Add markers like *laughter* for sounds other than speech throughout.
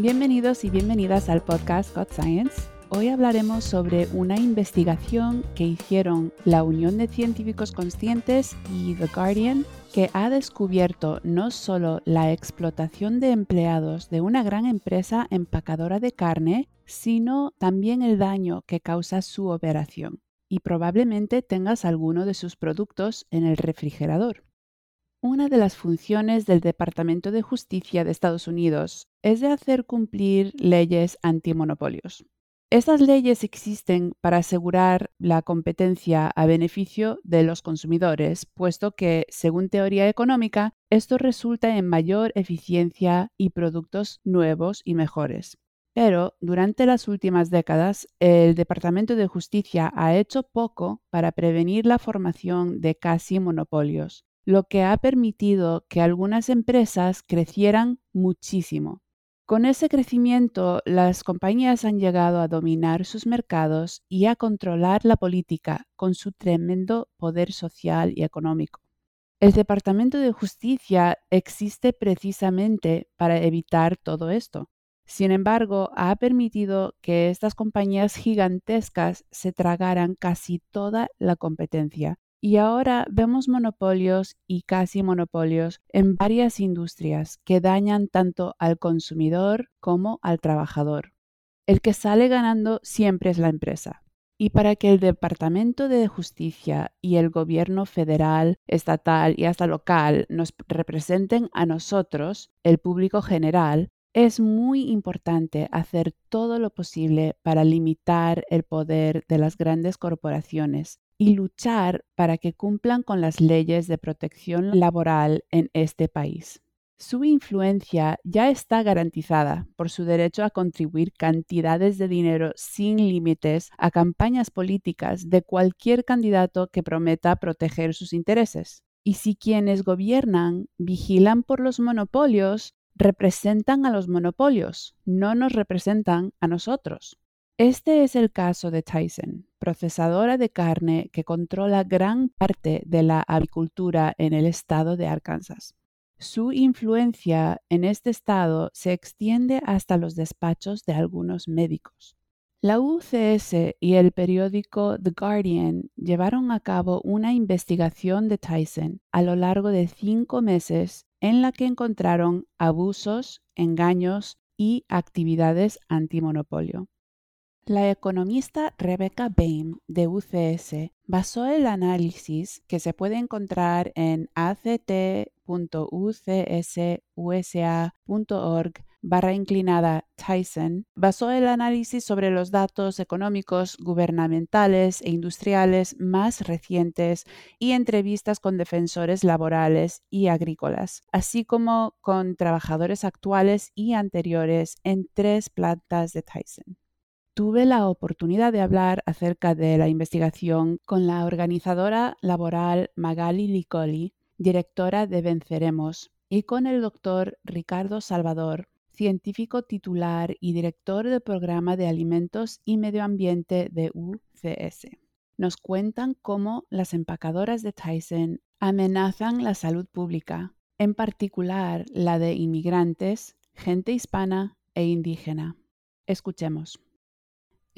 Bienvenidos y bienvenidas al podcast God Science. Hoy hablaremos sobre una investigación que hicieron la Unión de Científicos Conscientes y The Guardian que ha descubierto no solo la explotación de empleados de una gran empresa empacadora de carne, sino también el daño que causa su operación. Y probablemente tengas alguno de sus productos en el refrigerador. Una de las funciones del Departamento de Justicia de Estados Unidos es de hacer cumplir leyes antimonopolios. Estas leyes existen para asegurar la competencia a beneficio de los consumidores, puesto que, según teoría económica, esto resulta en mayor eficiencia y productos nuevos y mejores. Pero durante las últimas décadas, el Departamento de Justicia ha hecho poco para prevenir la formación de casi monopolios, lo que ha permitido que algunas empresas crecieran muchísimo. Con ese crecimiento, las compañías han llegado a dominar sus mercados y a controlar la política con su tremendo poder social y económico. El Departamento de Justicia existe precisamente para evitar todo esto. Sin embargo, ha permitido que estas compañías gigantescas se tragaran casi toda la competencia y ahora vemos monopolios y casi monopolios en varias industrias que dañan tanto al consumidor como al trabajador. El que sale ganando siempre es la empresa. Y para que el Departamento de Justicia y el gobierno federal, estatal y hasta local nos representen a nosotros, el público general, es muy importante hacer todo lo posible para limitar el poder de las grandes corporaciones y luchar para que cumplan con las leyes de protección laboral en este país. Su influencia ya está garantizada por su derecho a contribuir cantidades de dinero sin límites a campañas políticas de cualquier candidato que prometa proteger sus intereses. Y si quienes gobiernan vigilan por los monopolios, representan a los monopolios, no nos representan a nosotros. Este es el caso de Tyson, procesadora de carne que controla gran parte de la avicultura en el estado de Arkansas. Su influencia en este estado se extiende hasta los despachos de algunos médicos. La UCS y el periódico The Guardian llevaron a cabo una investigación de Tyson a lo largo de cinco meses en la que encontraron abusos, engaños y actividades antimonopolio. La economista Rebecca Bain de UCS basó el análisis que se puede encontrar en act.ucsusa.org barra inclinada Tyson, basó el análisis sobre los datos económicos, gubernamentales e industriales más recientes y entrevistas con defensores laborales y agrícolas, así como con trabajadores actuales y anteriores en tres plantas de Tyson tuve la oportunidad de hablar acerca de la investigación con la organizadora laboral Magali Licoli, directora de Venceremos, y con el doctor Ricardo Salvador, científico titular y director del programa de alimentos y medio ambiente de UCS. Nos cuentan cómo las empacadoras de Tyson amenazan la salud pública, en particular la de inmigrantes, gente hispana e indígena. Escuchemos.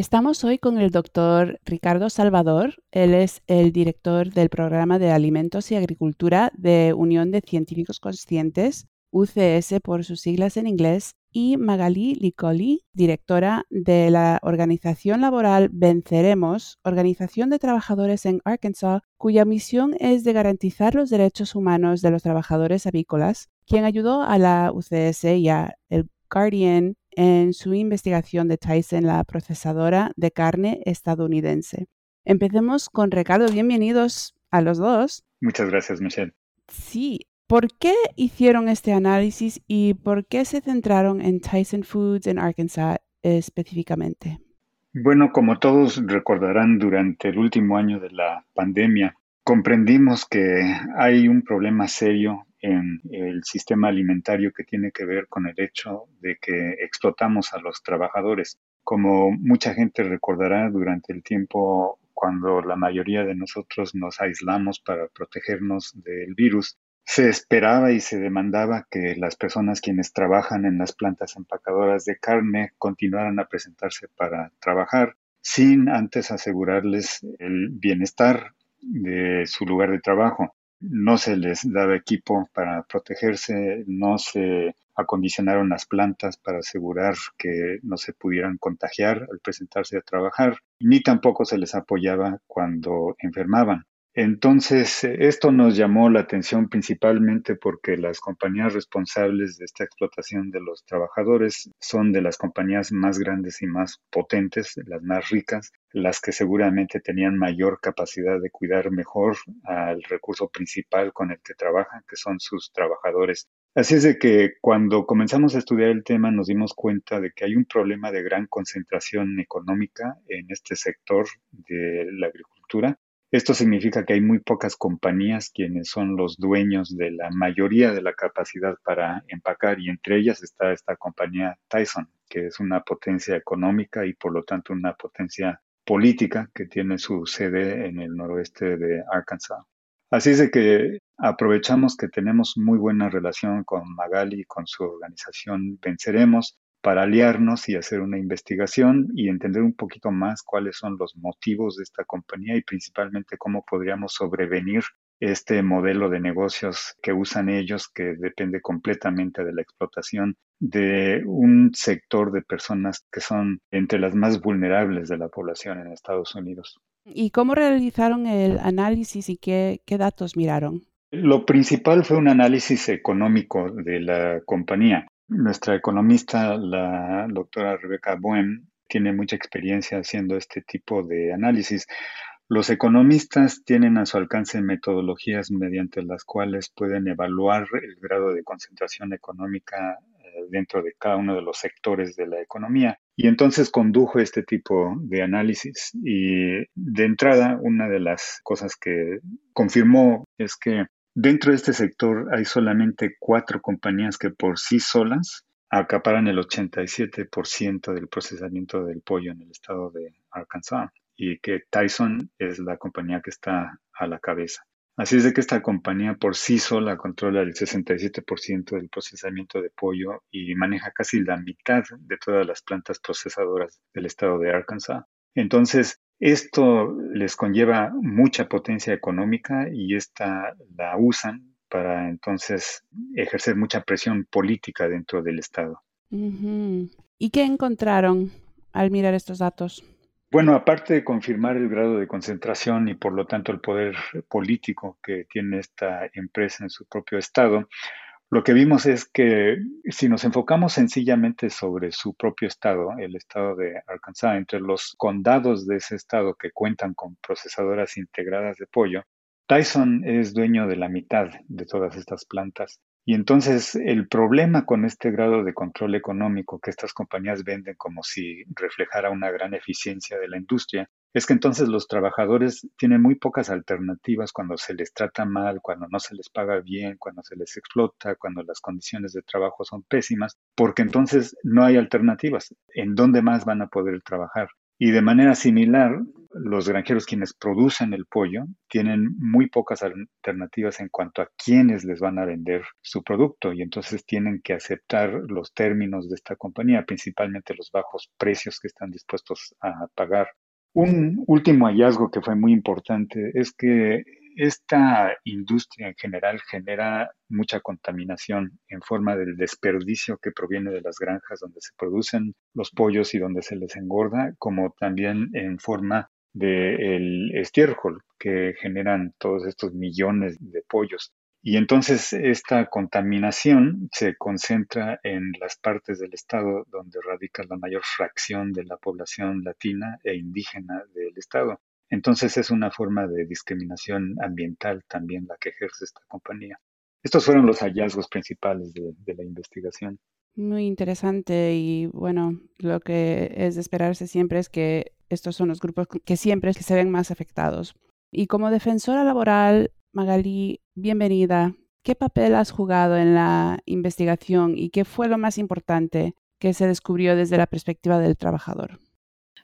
Estamos hoy con el doctor Ricardo Salvador. Él es el director del programa de Alimentos y Agricultura de Unión de Científicos Conscientes, UCS por sus siglas en inglés, y Magali Licoli, directora de la organización laboral Venceremos, organización de trabajadores en Arkansas, cuya misión es de garantizar los derechos humanos de los trabajadores avícolas, quien ayudó a la UCS y a el Guardian en su investigación de Tyson, la procesadora de carne estadounidense. Empecemos con Ricardo. Bienvenidos a los dos. Muchas gracias, Michelle. Sí. ¿Por qué hicieron este análisis y por qué se centraron en Tyson Foods en Arkansas específicamente? Bueno, como todos recordarán, durante el último año de la pandemia, comprendimos que hay un problema serio en el sistema alimentario que tiene que ver con el hecho de que explotamos a los trabajadores. Como mucha gente recordará, durante el tiempo cuando la mayoría de nosotros nos aislamos para protegernos del virus, se esperaba y se demandaba que las personas quienes trabajan en las plantas empacadoras de carne continuaran a presentarse para trabajar sin antes asegurarles el bienestar de su lugar de trabajo. No se les daba equipo para protegerse, no se acondicionaron las plantas para asegurar que no se pudieran contagiar al presentarse a trabajar, ni tampoco se les apoyaba cuando enfermaban. Entonces, esto nos llamó la atención principalmente porque las compañías responsables de esta explotación de los trabajadores son de las compañías más grandes y más potentes, las más ricas, las que seguramente tenían mayor capacidad de cuidar mejor al recurso principal con el que trabajan, que son sus trabajadores. Así es de que cuando comenzamos a estudiar el tema nos dimos cuenta de que hay un problema de gran concentración económica en este sector de la agricultura esto significa que hay muy pocas compañías quienes son los dueños de la mayoría de la capacidad para empacar y entre ellas está esta compañía Tyson, que es una potencia económica y por lo tanto una potencia política que tiene su sede en el noroeste de Arkansas. Así es que aprovechamos que tenemos muy buena relación con Magali y con su organización Venceremos para aliarnos y hacer una investigación y entender un poquito más cuáles son los motivos de esta compañía y principalmente cómo podríamos sobrevenir este modelo de negocios que usan ellos, que depende completamente de la explotación de un sector de personas que son entre las más vulnerables de la población en Estados Unidos. ¿Y cómo realizaron el análisis y qué, qué datos miraron? Lo principal fue un análisis económico de la compañía. Nuestra economista, la doctora Rebeca Boehm, tiene mucha experiencia haciendo este tipo de análisis. Los economistas tienen a su alcance metodologías mediante las cuales pueden evaluar el grado de concentración económica eh, dentro de cada uno de los sectores de la economía. Y entonces condujo este tipo de análisis. Y de entrada, una de las cosas que confirmó es que Dentro de este sector hay solamente cuatro compañías que por sí solas acaparan el 87% del procesamiento del pollo en el estado de Arkansas y que Tyson es la compañía que está a la cabeza. Así es de que esta compañía por sí sola controla el 67% del procesamiento de pollo y maneja casi la mitad de todas las plantas procesadoras del estado de Arkansas. Entonces, esto les conlleva mucha potencia económica y esta la usan para entonces ejercer mucha presión política dentro del Estado. ¿Y qué encontraron al mirar estos datos? Bueno, aparte de confirmar el grado de concentración y por lo tanto el poder político que tiene esta empresa en su propio estado, lo que vimos es que si nos enfocamos sencillamente sobre su propio estado, el estado de Arkansas, entre los condados de ese estado que cuentan con procesadoras integradas de pollo, Tyson es dueño de la mitad de todas estas plantas. Y entonces el problema con este grado de control económico que estas compañías venden como si reflejara una gran eficiencia de la industria es que entonces los trabajadores tienen muy pocas alternativas cuando se les trata mal, cuando no se les paga bien, cuando se les explota, cuando las condiciones de trabajo son pésimas, porque entonces no hay alternativas. ¿En dónde más van a poder trabajar? Y de manera similar, los granjeros quienes producen el pollo tienen muy pocas alternativas en cuanto a quiénes les van a vender su producto y entonces tienen que aceptar los términos de esta compañía, principalmente los bajos precios que están dispuestos a pagar un último hallazgo que fue muy importante es que esta industria en general genera mucha contaminación en forma del desperdicio que proviene de las granjas donde se producen los pollos y donde se les engorda, como también en forma del estiércol que generan todos estos millones de pollos. Y entonces esta contaminación se concentra en las partes del estado donde radica la mayor fracción de la población latina e indígena del estado. Entonces es una forma de discriminación ambiental también la que ejerce esta compañía. Estos fueron los hallazgos principales de, de la investigación. Muy interesante y bueno, lo que es de esperarse siempre es que estos son los grupos que siempre se ven más afectados. Y como defensora laboral, Magali, bienvenida. ¿Qué papel has jugado en la investigación y qué fue lo más importante que se descubrió desde la perspectiva del trabajador?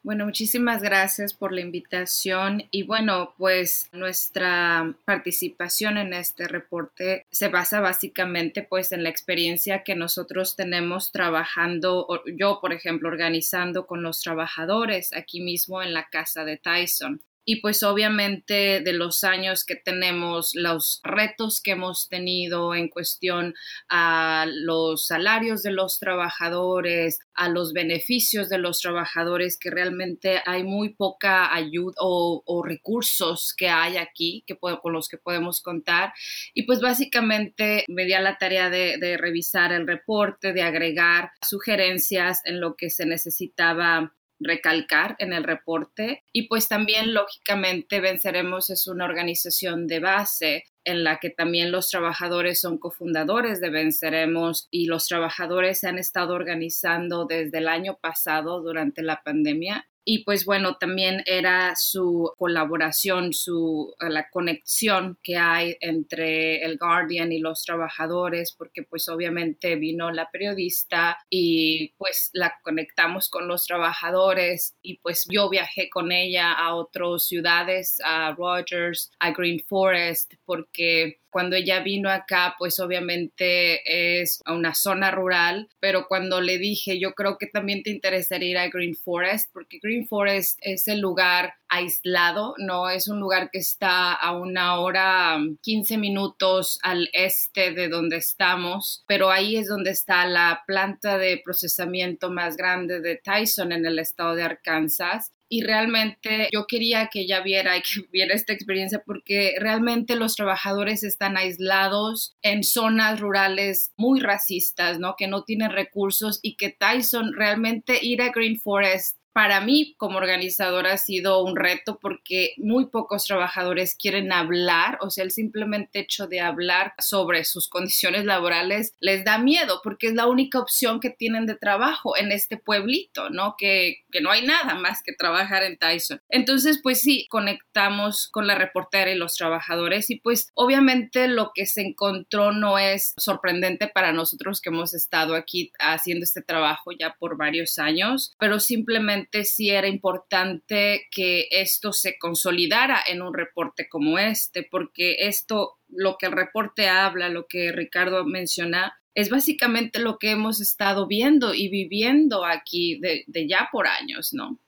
Bueno, muchísimas gracias por la invitación y bueno, pues nuestra participación en este reporte se basa básicamente pues en la experiencia que nosotros tenemos trabajando, yo por ejemplo, organizando con los trabajadores aquí mismo en la casa de Tyson y pues obviamente de los años que tenemos, los retos que hemos tenido en cuestión a los salarios de los trabajadores, a los beneficios de los trabajadores, que realmente hay muy poca ayuda o, recursos que hay aquí que con los que podemos contar. Y pues básicamente me di a la tarea de, de revisar el reporte, de agregar sugerencias en lo que se necesitaba recalcar en el reporte. Y pues también, lógicamente, Venceremos es una organización de base en la que también los trabajadores son cofundadores de Venceremos y los trabajadores se han estado organizando desde el año pasado durante la pandemia y pues bueno, también era su colaboración, su, la conexión que hay entre el Guardian y los trabajadores, porque pues obviamente vino la periodista y pues la conectamos con los trabajadores y pues yo viajé con ella a otras ciudades, a Rogers, a Green Forest, porque cuando ella vino acá, pues obviamente es a una zona rural, pero cuando le dije, yo creo que también te interesaría ir a Green Forest, porque Green Forest es el lugar aislado, no es un lugar que está a una hora, 15 minutos al este de donde estamos, pero ahí es donde está la planta de procesamiento más grande de Tyson en el estado de Arkansas y realmente yo quería que ella viera y que *laughs* viera esta experiencia porque realmente los trabajadores están aislados en zonas rurales muy racistas, ¿no? Que no tienen recursos y que Tyson realmente ir a Green Forest para mí como organizadora ha sido un reto porque muy pocos trabajadores quieren hablar, o sea, el simplemente hecho de hablar sobre sus condiciones laborales les da miedo porque es la única opción que tienen de trabajo en este pueblito, ¿no? Que, que no hay nada más que trabajar en Tyson. Entonces, pues sí, conectamos con la reportera y los trabajadores y pues obviamente lo que se encontró no es sorprendente para nosotros que hemos estado aquí haciendo este trabajo ya por varios años, pero simplemente si era importante que esto se consolidara en un reporte como este, porque esto, lo que el reporte habla, lo que Ricardo menciona, es básicamente lo que hemos estado viendo y viviendo aquí de, ya por años, ¿no?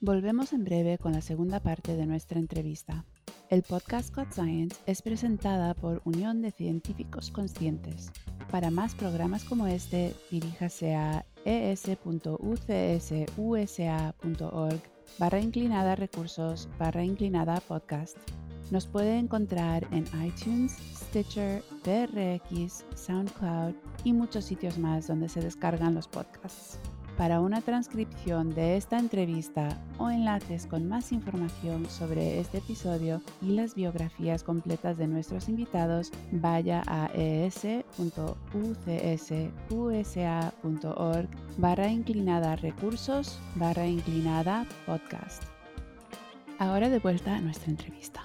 Volvemos en breve con la segunda parte de nuestra entrevista. El podcast Science es presentada por Unión de Científicos Conscientes. Para más programas como este, diríjase a es.ucsusa.org barra inclinada recursos barra inclinada podcast. Nos puede encontrar en iTunes, Stitcher, PRX, SoundCloud y muchos sitios más donde se descargan los podcasts. Para una transcripción de esta entrevista o enlaces con más información sobre este episodio y las biografías completas de nuestros invitados, vaya a es.ucsusa.org barra inclinada recursos barra inclinada podcast. Ahora de vuelta a nuestra entrevista.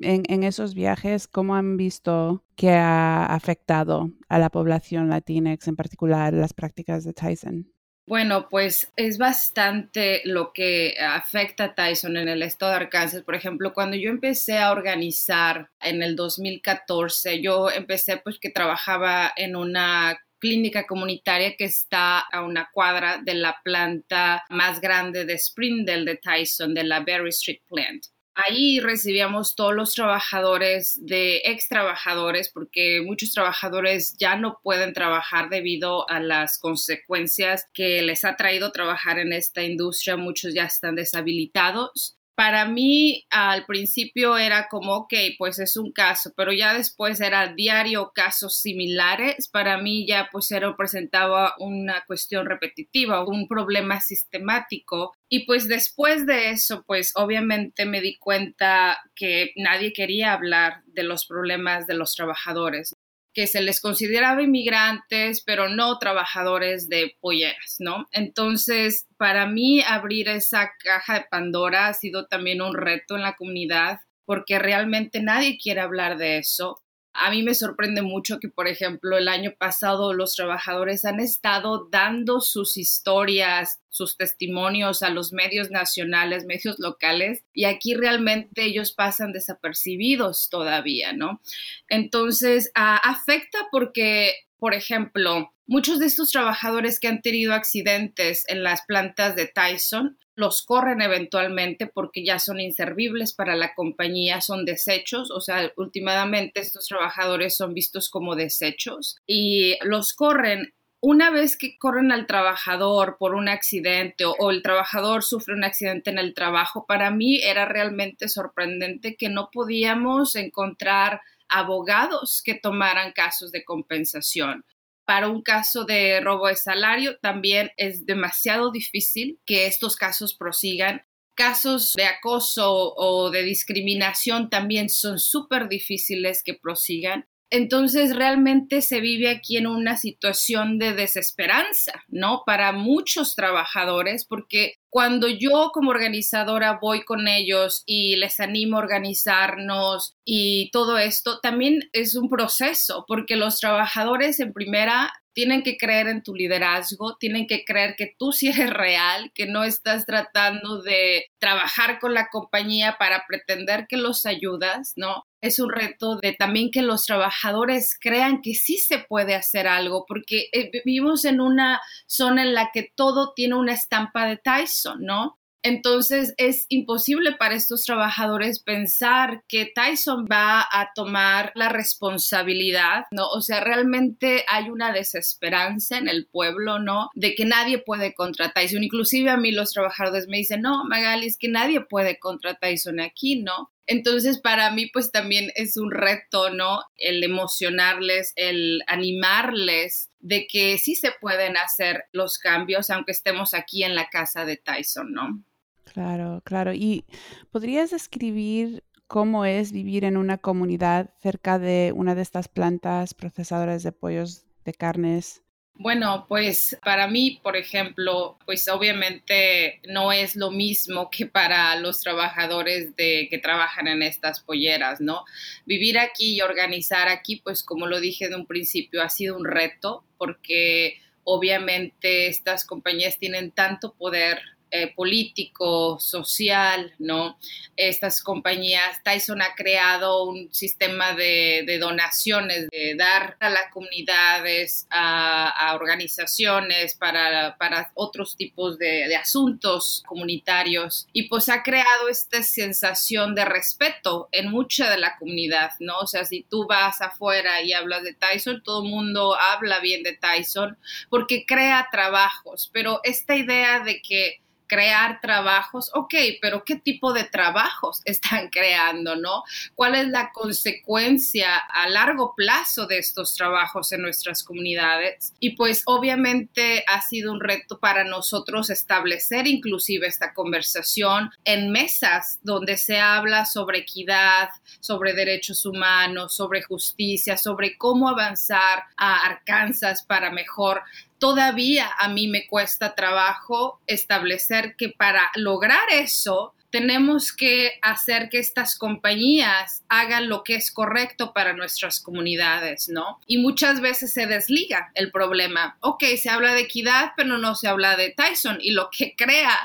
En, esos viajes, ¿cómo han visto que ha afectado a la población latinx, en particular las prácticas de Tyson? Bueno, pues es bastante lo que afecta a Tyson en el estado de Arkansas. Por ejemplo, cuando yo empecé a organizar en el 2014, yo empecé pues que trabajaba en una clínica comunitaria que está a una cuadra de la planta más grande de Springdale de Tyson, de la Berry Street Plant. Ahí recibíamos todos los trabajadores de ex trabajadores porque muchos trabajadores ya no pueden trabajar debido a las consecuencias que les ha traído trabajar en esta industria. Muchos ya están deshabilitados para mí al principio era como, ok, pues es un caso, pero ya después era diario casos similares. Para mí ya pues era, presentaba una cuestión repetitiva, un problema sistemático. Y pues después de eso, pues obviamente me di cuenta que nadie quería hablar de los problemas de los trabajadores que se les consideraba inmigrantes, pero no trabajadores de polleras, ¿no? Entonces, para mí abrir esa caja de Pandora ha sido también un reto en la comunidad porque realmente nadie quiere hablar de eso. A mí me sorprende mucho que, por ejemplo, el año pasado los trabajadores han estado dando sus historias, sus testimonios a los medios nacionales, medios locales, y aquí realmente ellos pasan desapercibidos todavía, ¿no? Entonces, ah, afecta porque, por ejemplo, muchos de estos trabajadores que han tenido accidentes en las plantas de Tyson los corren eventualmente porque ya son inservibles para la compañía, son desechos, o sea, últimamente estos trabajadores son vistos como desechos y los corren. Una vez que corren al trabajador por un accidente o, o el trabajador sufre un accidente en el trabajo, para mí era realmente sorprendente que no podíamos encontrar abogados que tomaran casos de compensación para un caso de robo de salario también es demasiado difícil que estos casos prosigan. Casos de acoso o de discriminación también son súper difíciles que prosigan. Entonces realmente se vive aquí en una situación de desesperanza, ¿no? Para muchos trabajadores, porque cuando yo como organizadora voy con ellos y les animo a organizarnos y todo esto, también es un proceso, porque los trabajadores en primera tienen que creer en tu liderazgo, tienen que creer que tú sí eres real, que no estás tratando de trabajar con la compañía para pretender que los ayudas, ¿no? Es un reto de también que los trabajadores crean que sí se puede hacer algo, porque eh, vivimos en una zona en la que todo tiene una estampa de Tyson, ¿no? Entonces es imposible para estos trabajadores pensar que Tyson va a tomar la responsabilidad, ¿no? O sea, realmente hay una desesperanza en el pueblo, ¿no? De que nadie puede contra Tyson. Inclusive a mí los trabajadores me dicen, no, Magali, es que nadie puede contra Tyson aquí, ¿no? Entonces, para mí, pues también es un reto, ¿no? El emocionarles, el animarles de que sí se pueden hacer los cambios, aunque estemos aquí en la casa de Tyson, ¿no? Claro, claro. ¿Y podrías describir cómo es vivir en una comunidad cerca de una de estas plantas procesadoras de pollos de carnes? Bueno, pues para mí, por ejemplo, pues obviamente no es lo mismo que para los trabajadores de que trabajan en estas polleras, ¿no? Vivir aquí y organizar aquí, pues como lo dije de un principio, ha sido un reto porque obviamente estas compañías tienen tanto poder eh, político, social, ¿no? Estas compañías, Tyson ha creado un sistema de, donaciones, de dar a las comunidades, a, organizaciones para, para, otros tipos de, de, asuntos comunitarios y pues ha creado esta sensación de respeto en mucha de la comunidad, ¿no? O sea, si tú vas afuera y hablas de Tyson, todo el mundo habla bien de Tyson porque crea trabajos, pero esta idea de que crear trabajos, ok, pero ¿qué tipo de trabajos *laughs* están creando, no? ¿Cuál es la consecuencia a largo plazo de estos trabajos en nuestras comunidades? Y pues obviamente ha sido un reto para nosotros establecer inclusive esta conversación en mesas donde se habla sobre equidad, sobre derechos humanos, sobre justicia, sobre cómo avanzar a Arkansas para mejor todavía a mí me cuesta trabajo establecer que para lograr eso tenemos que hacer que estas compañías hagan lo que es correcto para nuestras comunidades, ¿no? Y muchas veces se desliga el problema. Ok, se habla de equidad, pero no se habla de Tyson y lo que *laughs* crea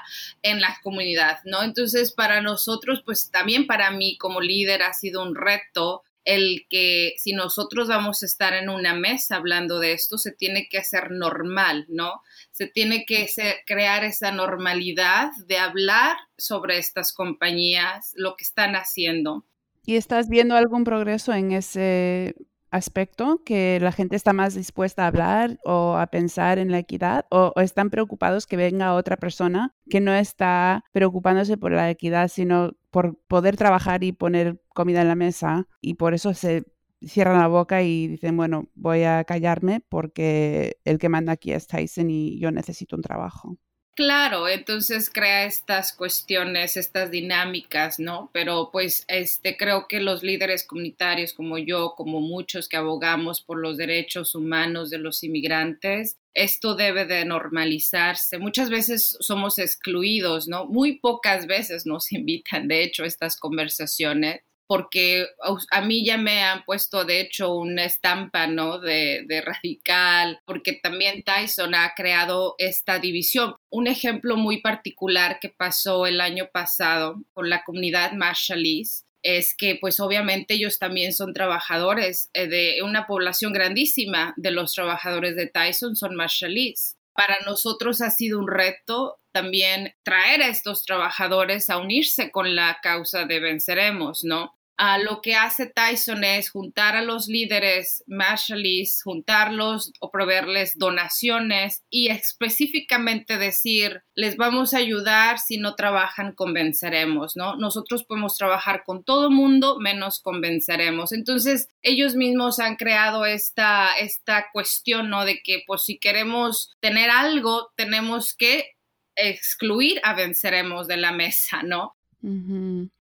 en la comunidad, ¿no? Entonces, para nosotros, pues también para mí como líder ha sido un reto el que si nosotros vamos a estar en una mesa hablando de esto, se tiene que hacer normal, ¿no? Se tiene que crear esa normalidad de hablar sobre estas compañías, lo que están haciendo. ¿Y estás viendo algún progreso en ese aspecto, que la gente está más dispuesta a hablar o a pensar en la equidad o, están preocupados que venga otra persona que no está preocupándose por la equidad, sino por poder trabajar y poner comida en la mesa y por eso se cierran la boca y dicen, bueno, voy a callarme porque el que manda aquí es Tyson y yo necesito un trabajo. Claro, entonces crea estas cuestiones, estas dinámicas, ¿no? Pero pues este creo que los líderes comunitarios como yo, como muchos que abogamos por los derechos humanos de los inmigrantes, esto debe de normalizarse. Muchas veces somos excluidos, ¿no? Muy pocas veces nos *laughs* invitan, de hecho, estas conversaciones porque a mí ya me han puesto de hecho una estampa, ¿no? De, de radical, porque también Tyson ha creado esta división. Un ejemplo muy particular que pasó el año pasado con la comunidad Marshallese es que pues obviamente ellos también son trabajadores eh, de una población grandísima de los trabajadores de Tyson son Marshallese. Para nosotros ha sido un reto también traer a estos trabajadores a unirse con la causa de Venceremos, ¿no? Lo que hace Tyson es juntar a los líderes Marshallese, juntarlos o proveerles donaciones y específicamente decir, les vamos a ayudar si no trabajan, convenceremos, ¿no? Nosotros podemos trabajar con todo mundo menos convenceremos. Entonces, ellos mismos han creado esta, esta cuestión, ¿no? De que, pues, si queremos tener algo, tenemos que excluir a venceremos de la mesa, ¿no?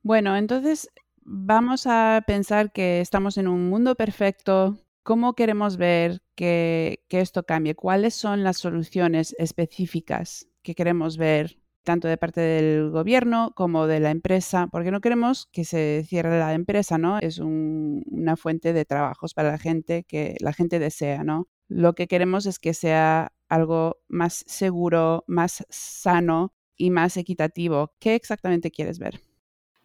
Bueno, entonces vamos a pensar que estamos en un mundo perfecto. ¿Cómo queremos ver que, esto cambie? ¿Cuáles son las soluciones específicas que queremos ver tanto de parte del gobierno como de la empresa, porque no queremos que se cierre la empresa, ¿no? Es una fuente de trabajos para la gente que la gente desea, ¿no? Lo que queremos es que sea algo más seguro, más sano y más equitativo. ¿Qué exactamente quieres ver?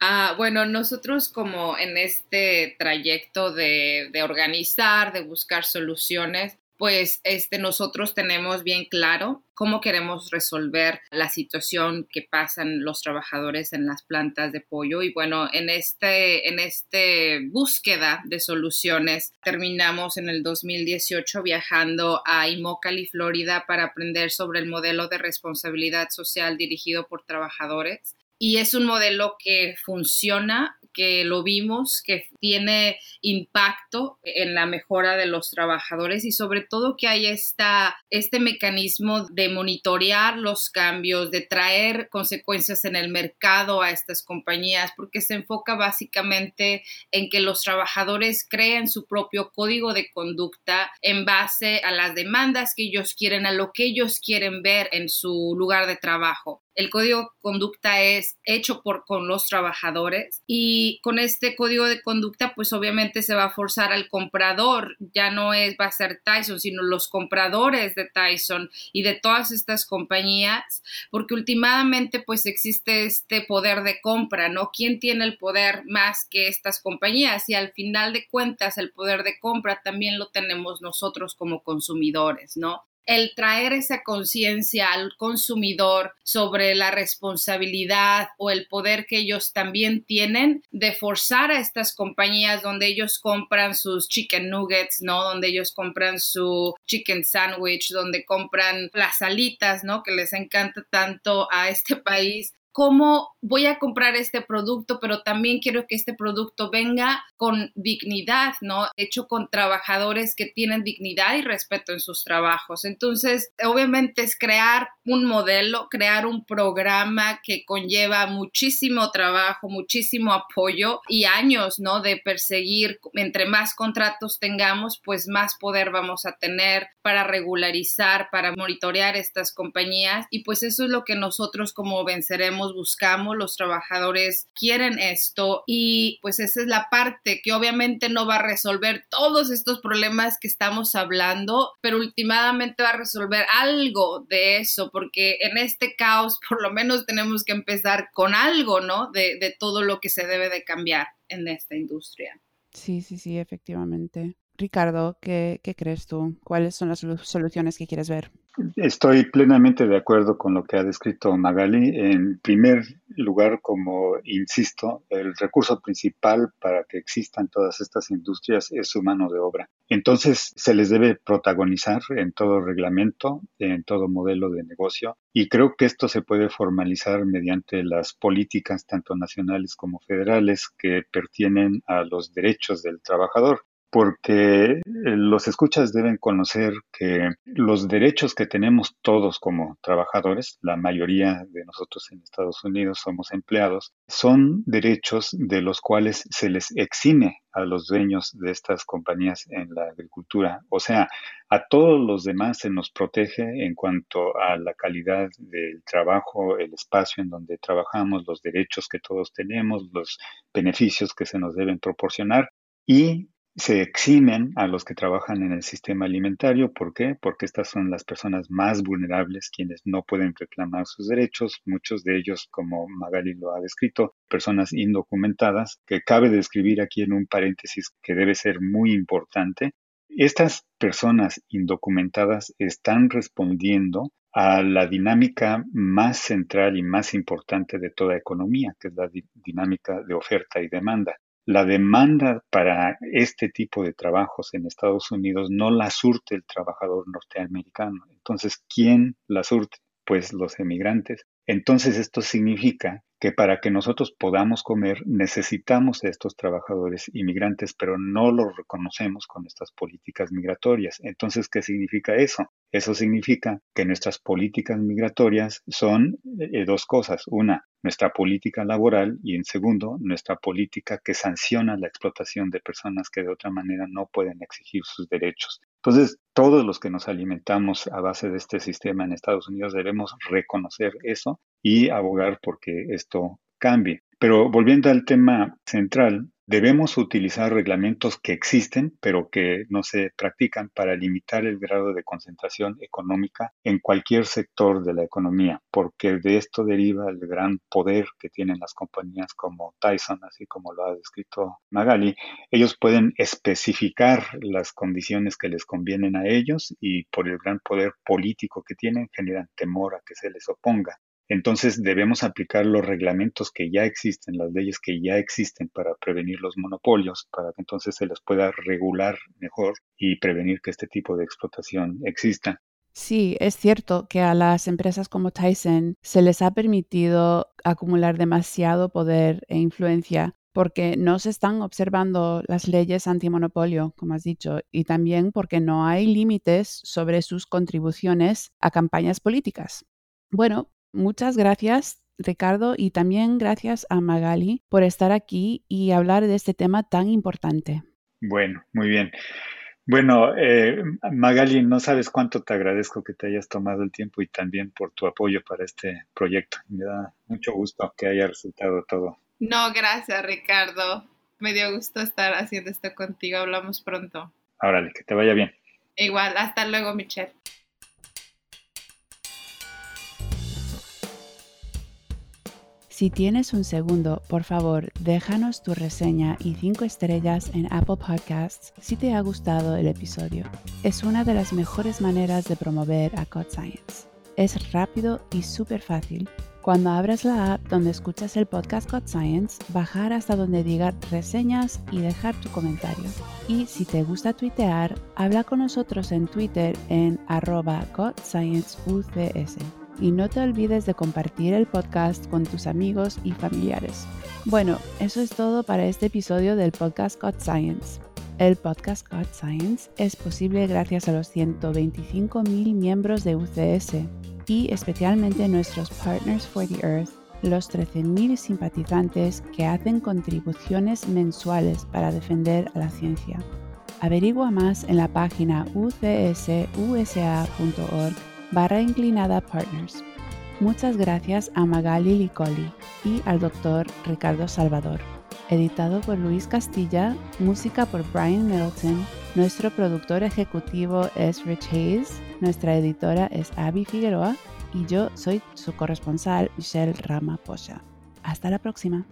Ah, bueno, nosotros como en este trayecto de, de, organizar, de buscar soluciones, pues este, nosotros tenemos bien claro cómo queremos resolver la situación que pasan los trabajadores en las plantas de pollo. Y bueno, en este, en este búsqueda de soluciones, terminamos en el 2018 viajando a Immokalee, Florida, para aprender sobre el modelo de responsabilidad social dirigido por trabajadores y es un modelo que funciona, que lo vimos, que tiene impacto en la mejora de los trabajadores y sobre todo que hay esta, este mecanismo de monitorear los cambios, de traer consecuencias en el mercado a estas compañías, porque se enfoca básicamente en que los trabajadores creen su propio código de conducta en base a las demandas que ellos quieren, a lo que ellos quieren ver en su lugar de trabajo. El código de conducta es hecho por, con los trabajadores y con este código de conducta pues obviamente se va a forzar al comprador, ya no es, va a ser Tyson, sino los compradores de Tyson y de todas estas compañías, porque últimamente pues existe este poder de compra, ¿no? ¿Quién tiene el poder más que estas compañías? Y al final de cuentas el poder de compra también lo tenemos nosotros como consumidores, ¿no? El traer esa conciencia al consumidor sobre la responsabilidad o el poder que ellos también tienen de forzar a estas compañías donde ellos compran sus chicken nuggets, ¿no? Donde ellos compran su chicken sandwich, donde compran las alitas, ¿no? Que les encanta tanto a este país cómo voy a comprar este producto, pero también quiero que este producto venga con dignidad, ¿no? Hecho con trabajadores que tienen dignidad y respeto en sus trabajos. Entonces, obviamente es crear un modelo, crear un programa que conlleva muchísimo trabajo, muchísimo apoyo y años, ¿no? De perseguir, entre más contratos tengamos, pues más poder vamos a tener para regularizar, para monitorear estas compañías y pues eso es lo que nosotros como venceremos buscamos, los trabajadores quieren esto y pues esa es la parte que obviamente no va a resolver todos estos problemas que estamos hablando, pero últimamente va a resolver algo de eso, porque en este caos *laughs* por lo menos tenemos que empezar con algo, ¿no? De, todo lo que se debe de cambiar en esta industria. Sí, sí, sí, efectivamente. Ricardo, ¿qué, ¿qué, crees tú? ¿Cuáles son las soluciones que quieres ver? Estoy plenamente de acuerdo con lo que ha descrito Magali. En primer lugar, como insisto, el recurso principal para que existan todas estas industrias es su mano de obra. Entonces, se les debe protagonizar en todo reglamento, en todo modelo de negocio, y creo que esto se puede formalizar mediante las políticas tanto nacionales como federales que pertienen a los derechos del trabajador. Porque eh, los escuchas deben conocer que los derechos que tenemos todos como trabajadores, la mayoría de nosotros en Estados Unidos somos empleados, son derechos de los cuales se les exime a los dueños de estas compañías en la agricultura. O sea, a todos los demás se nos protege en cuanto a la calidad del trabajo, el espacio en donde trabajamos, los derechos que todos tenemos, los beneficios que se nos deben proporcionar y se eximen a los que trabajan en el sistema alimentario. ¿Por qué? Porque estas son las personas más vulnerables quienes no pueden reclamar sus derechos, muchos de ellos, como Magali lo ha descrito, personas indocumentadas, que cabe describir aquí en un paréntesis que debe ser muy importante. Estas personas indocumentadas están respondiendo a la dinámica más central y más importante de toda economía, que es la dinámica de oferta y demanda la demanda para este tipo de trabajos en Estados Unidos no la surte el trabajador norteamericano. Entonces, ¿quién la surte? Pues los emigrantes. Entonces, esto significa que para que nosotros podamos comer necesitamos a estos trabajadores inmigrantes, pero no los reconocemos con estas políticas migratorias. Entonces, ¿qué significa eso? Eso significa que nuestras políticas migratorias son eh, dos cosas. Una, nuestra política laboral y en segundo, nuestra política que sanciona la explotación de personas que de otra manera no pueden exigir sus derechos. Entonces, todos los que nos alimentamos a base de este sistema en Estados Unidos debemos reconocer eso y abogar porque esto cambie. Pero volviendo al tema central, Debemos utilizar reglamentos que existen, pero que no se practican para limitar el grado de concentración económica en cualquier sector de la economía, porque de esto deriva el gran poder que tienen las compañías como Tyson, así como lo ha descrito Magali. Ellos pueden especificar las condiciones que les convienen a ellos y por el gran poder político que tienen generan temor a que se les oponga. Entonces debemos aplicar los reglamentos que ya existen, las leyes que ya existen para prevenir los monopolios, para que entonces se les pueda regular mejor y prevenir que este tipo de explotación exista. Sí, es cierto que a las empresas como Tyson se les ha permitido acumular demasiado poder e influencia porque no se están observando las leyes antimonopolio, como has dicho, y también porque no hay límites sobre sus contribuciones a campañas políticas. Bueno, Muchas gracias, Ricardo, y también gracias a Magali por estar aquí y hablar de este tema tan importante. Bueno, muy bien. Bueno, eh, Magali, no sabes cuánto te agradezco que te hayas tomado el tiempo y también por tu apoyo para este proyecto. Me da mucho gusto que haya resultado todo. No, gracias, Ricardo. Me dio gusto estar haciendo esto contigo. Hablamos pronto. Órale, que te vaya bien. Igual, hasta luego, Michelle. Si tienes un segundo, por favor, déjanos tu reseña y 5 estrellas en Apple Podcasts si te ha gustado el episodio. Es una de las mejores maneras de promover a Code Science. Es rápido y súper fácil. Cuando abras la app donde escuchas el podcast Code Science, bajar hasta donde diga reseñas y dejar tu comentario. Y si te gusta tuitear, habla con nosotros en Twitter en arroba UCS y no te olvides de compartir el podcast con tus amigos y familiares. Bueno, eso es todo para este episodio del podcast God Science. El podcast God Science es posible gracias a los 125.000 miembros de UCS y especialmente nuestros Partners for the Earth, los 13.000 simpatizantes que hacen contribuciones mensuales para defender a la ciencia. Averigua más en la página ucsusa.org barra inclinada partners. Muchas gracias a Magali Licoli y al doctor Ricardo Salvador. Editado por Luis Castilla, música por Brian Middleton, nuestro productor ejecutivo es Rich Hayes, nuestra editora es Abby Figueroa y yo soy su corresponsal Michelle Rama Hasta la próxima.